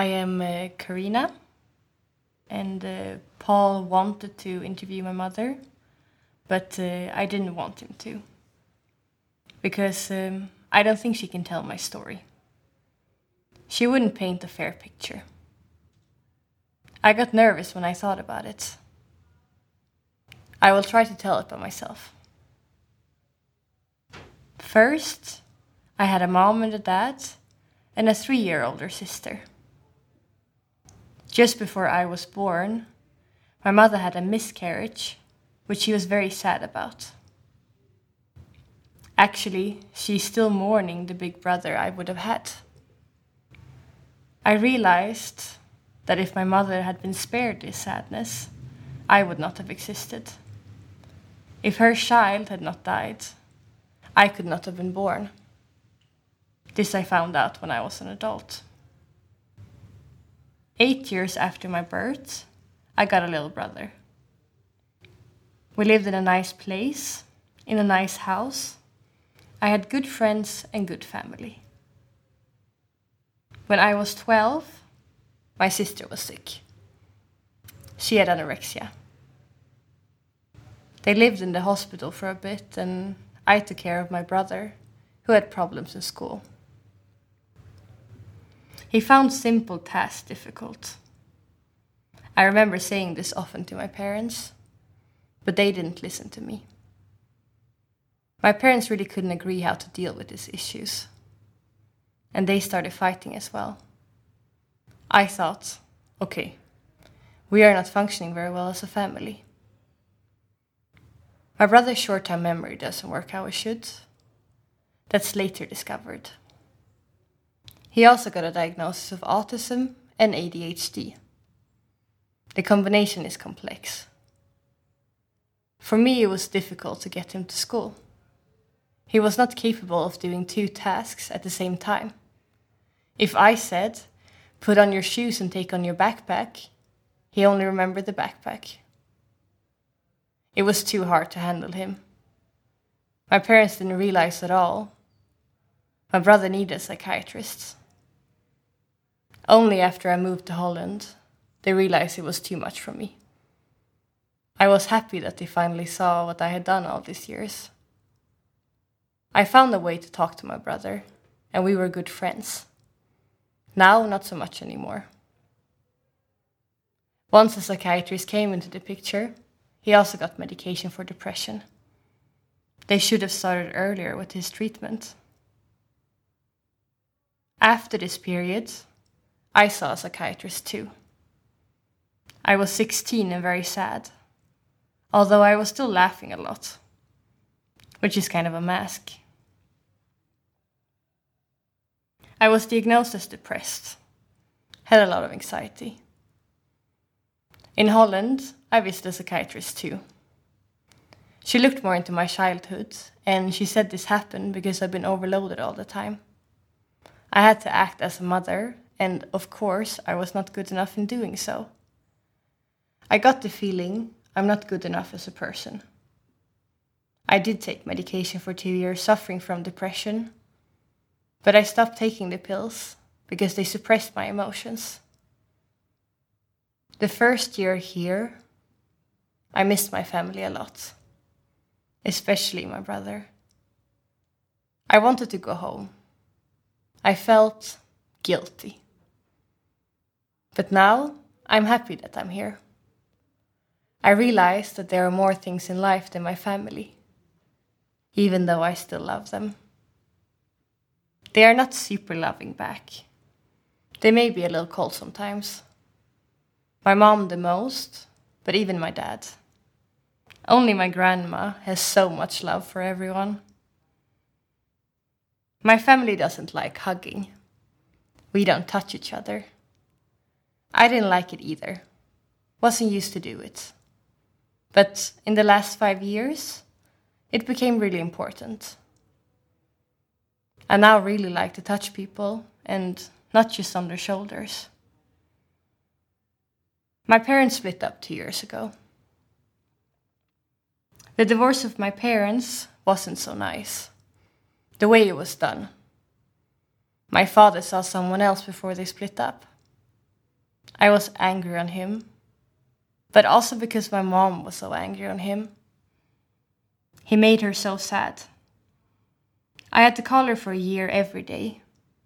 I am uh, Karina, and uh, Paul wanted to interview my mother, but uh, I didn't want him to. Because um, I don't think she can tell my story. She wouldn't paint a fair picture. I got nervous when I thought about it. I will try to tell it by myself. First, I had a mom and a dad, and a three year older sister. Just before I was born, my mother had a miscarriage, which she was very sad about. Actually, she's still mourning the big brother I would have had. I realized that if my mother had been spared this sadness, I would not have existed. If her child had not died, I could not have been born. This I found out when I was an adult. Eight years after my birth, I got a little brother. We lived in a nice place, in a nice house. I had good friends and good family. When I was 12, my sister was sick. She had anorexia. They lived in the hospital for a bit, and I took care of my brother, who had problems in school. He found simple tasks difficult. I remember saying this often to my parents, but they didn't listen to me. My parents really couldn't agree how to deal with these issues, and they started fighting as well. I thought, okay, we are not functioning very well as a family. My brother's short term memory doesn't work how it should. That's later discovered. He also got a diagnosis of autism and ADHD. The combination is complex. For me, it was difficult to get him to school. He was not capable of doing two tasks at the same time. If I said, put on your shoes and take on your backpack, he only remembered the backpack. It was too hard to handle him. My parents didn't realize at all. My brother needed a psychiatrist. Only after I moved to Holland, they realized it was too much for me. I was happy that they finally saw what I had done all these years. I found a way to talk to my brother, and we were good friends. Now, not so much anymore. Once a psychiatrist came into the picture, he also got medication for depression. They should have started earlier with his treatment. After this period, I saw a psychiatrist too. I was 16 and very sad, although I was still laughing a lot, which is kind of a mask. I was diagnosed as depressed, had a lot of anxiety. In Holland, I visited a psychiatrist too. She looked more into my childhood, and she said this happened because I've been overloaded all the time. I had to act as a mother and of course, I was not good enough in doing so. I got the feeling I'm not good enough as a person. I did take medication for two years suffering from depression, but I stopped taking the pills because they suppressed my emotions. The first year here, I missed my family a lot, especially my brother. I wanted to go home. I felt guilty. But now I'm happy that I'm here. I realize that there are more things in life than my family, even though I still love them. They are not super loving back. They may be a little cold sometimes. My mom the most, but even my dad. Only my grandma has so much love for everyone. My family doesn't like hugging. We don't touch each other. I didn't like it either. Wasn't used to do it. But in the last five years, it became really important. I now really like to touch people and not just on their shoulders. My parents split up two years ago. The divorce of my parents wasn't so nice. The way it was done. My father saw someone else before they split up. I was angry on him, but also because my mom was so angry on him. He made her so sad. I had to call her for a year every day.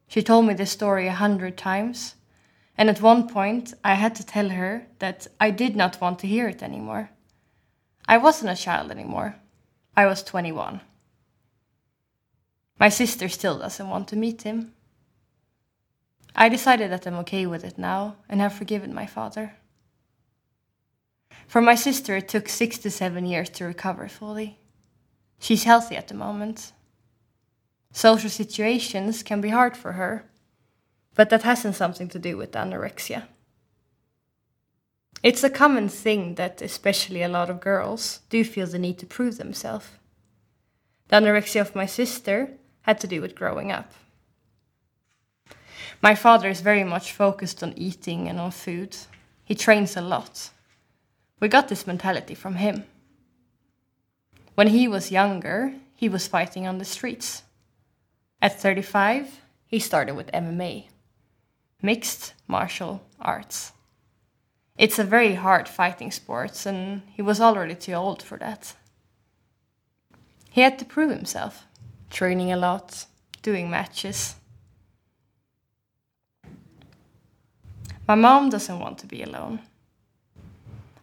She told me this story a hundred times, and at one point I had to tell her that I did not want to hear it anymore. I wasn't a child anymore. I was 21. My sister still doesn't want to meet him. I decided that I'm okay with it now and have forgiven my father. For my sister, it took six to seven years to recover fully. She's healthy at the moment. Social situations can be hard for her, but that hasn't something to do with anorexia. It's a common thing that especially a lot of girls do feel the need to prove themselves. The anorexia of my sister had to do with growing up. My father is very much focused on eating and on food. He trains a lot. We got this mentality from him. When he was younger, he was fighting on the streets. At 35, he started with MMA, mixed martial arts. It's a very hard fighting sport, and he was already too old for that. He had to prove himself, training a lot, doing matches. My mom doesn't want to be alone.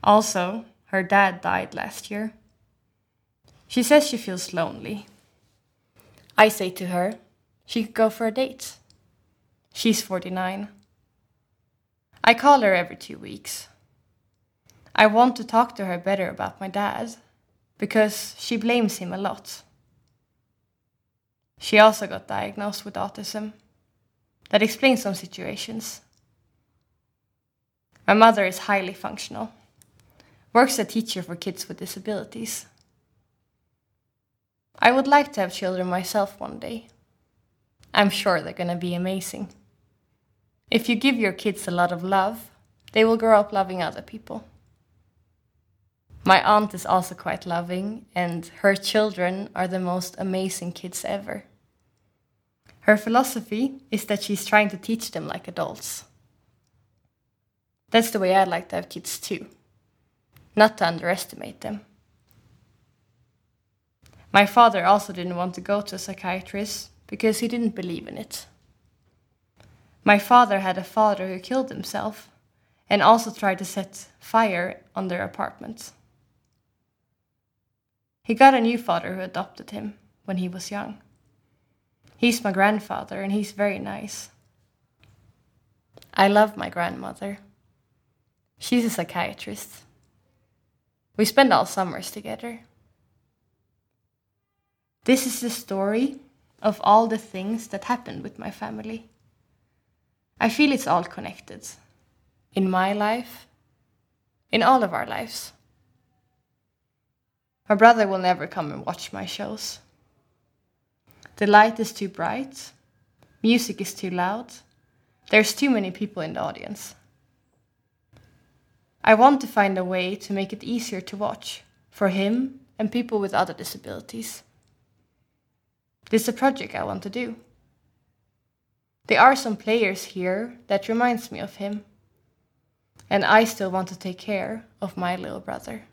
Also, her dad died last year. She says she feels lonely. I say to her, she could go for a date. She's 49. I call her every two weeks. I want to talk to her better about my dad because she blames him a lot. She also got diagnosed with autism. That explains some situations. My mother is highly functional, works as a teacher for kids with disabilities. I would like to have children myself one day. I'm sure they're going to be amazing. If you give your kids a lot of love, they will grow up loving other people. My aunt is also quite loving, and her children are the most amazing kids ever. Her philosophy is that she's trying to teach them like adults. That's the way I'd like to have kids too, not to underestimate them. My father also didn't want to go to a psychiatrist because he didn't believe in it. My father had a father who killed himself and also tried to set fire on their apartment. He got a new father who adopted him when he was young. He's my grandfather and he's very nice. I love my grandmother. She's a psychiatrist. We spend all summers together. This is the story of all the things that happened with my family. I feel it's all connected. In my life, in all of our lives. My brother will never come and watch my shows. The light is too bright, music is too loud, there's too many people in the audience. I want to find a way to make it easier to watch for him and people with other disabilities. This is a project I want to do. There are some players here that reminds me of him. And I still want to take care of my little brother.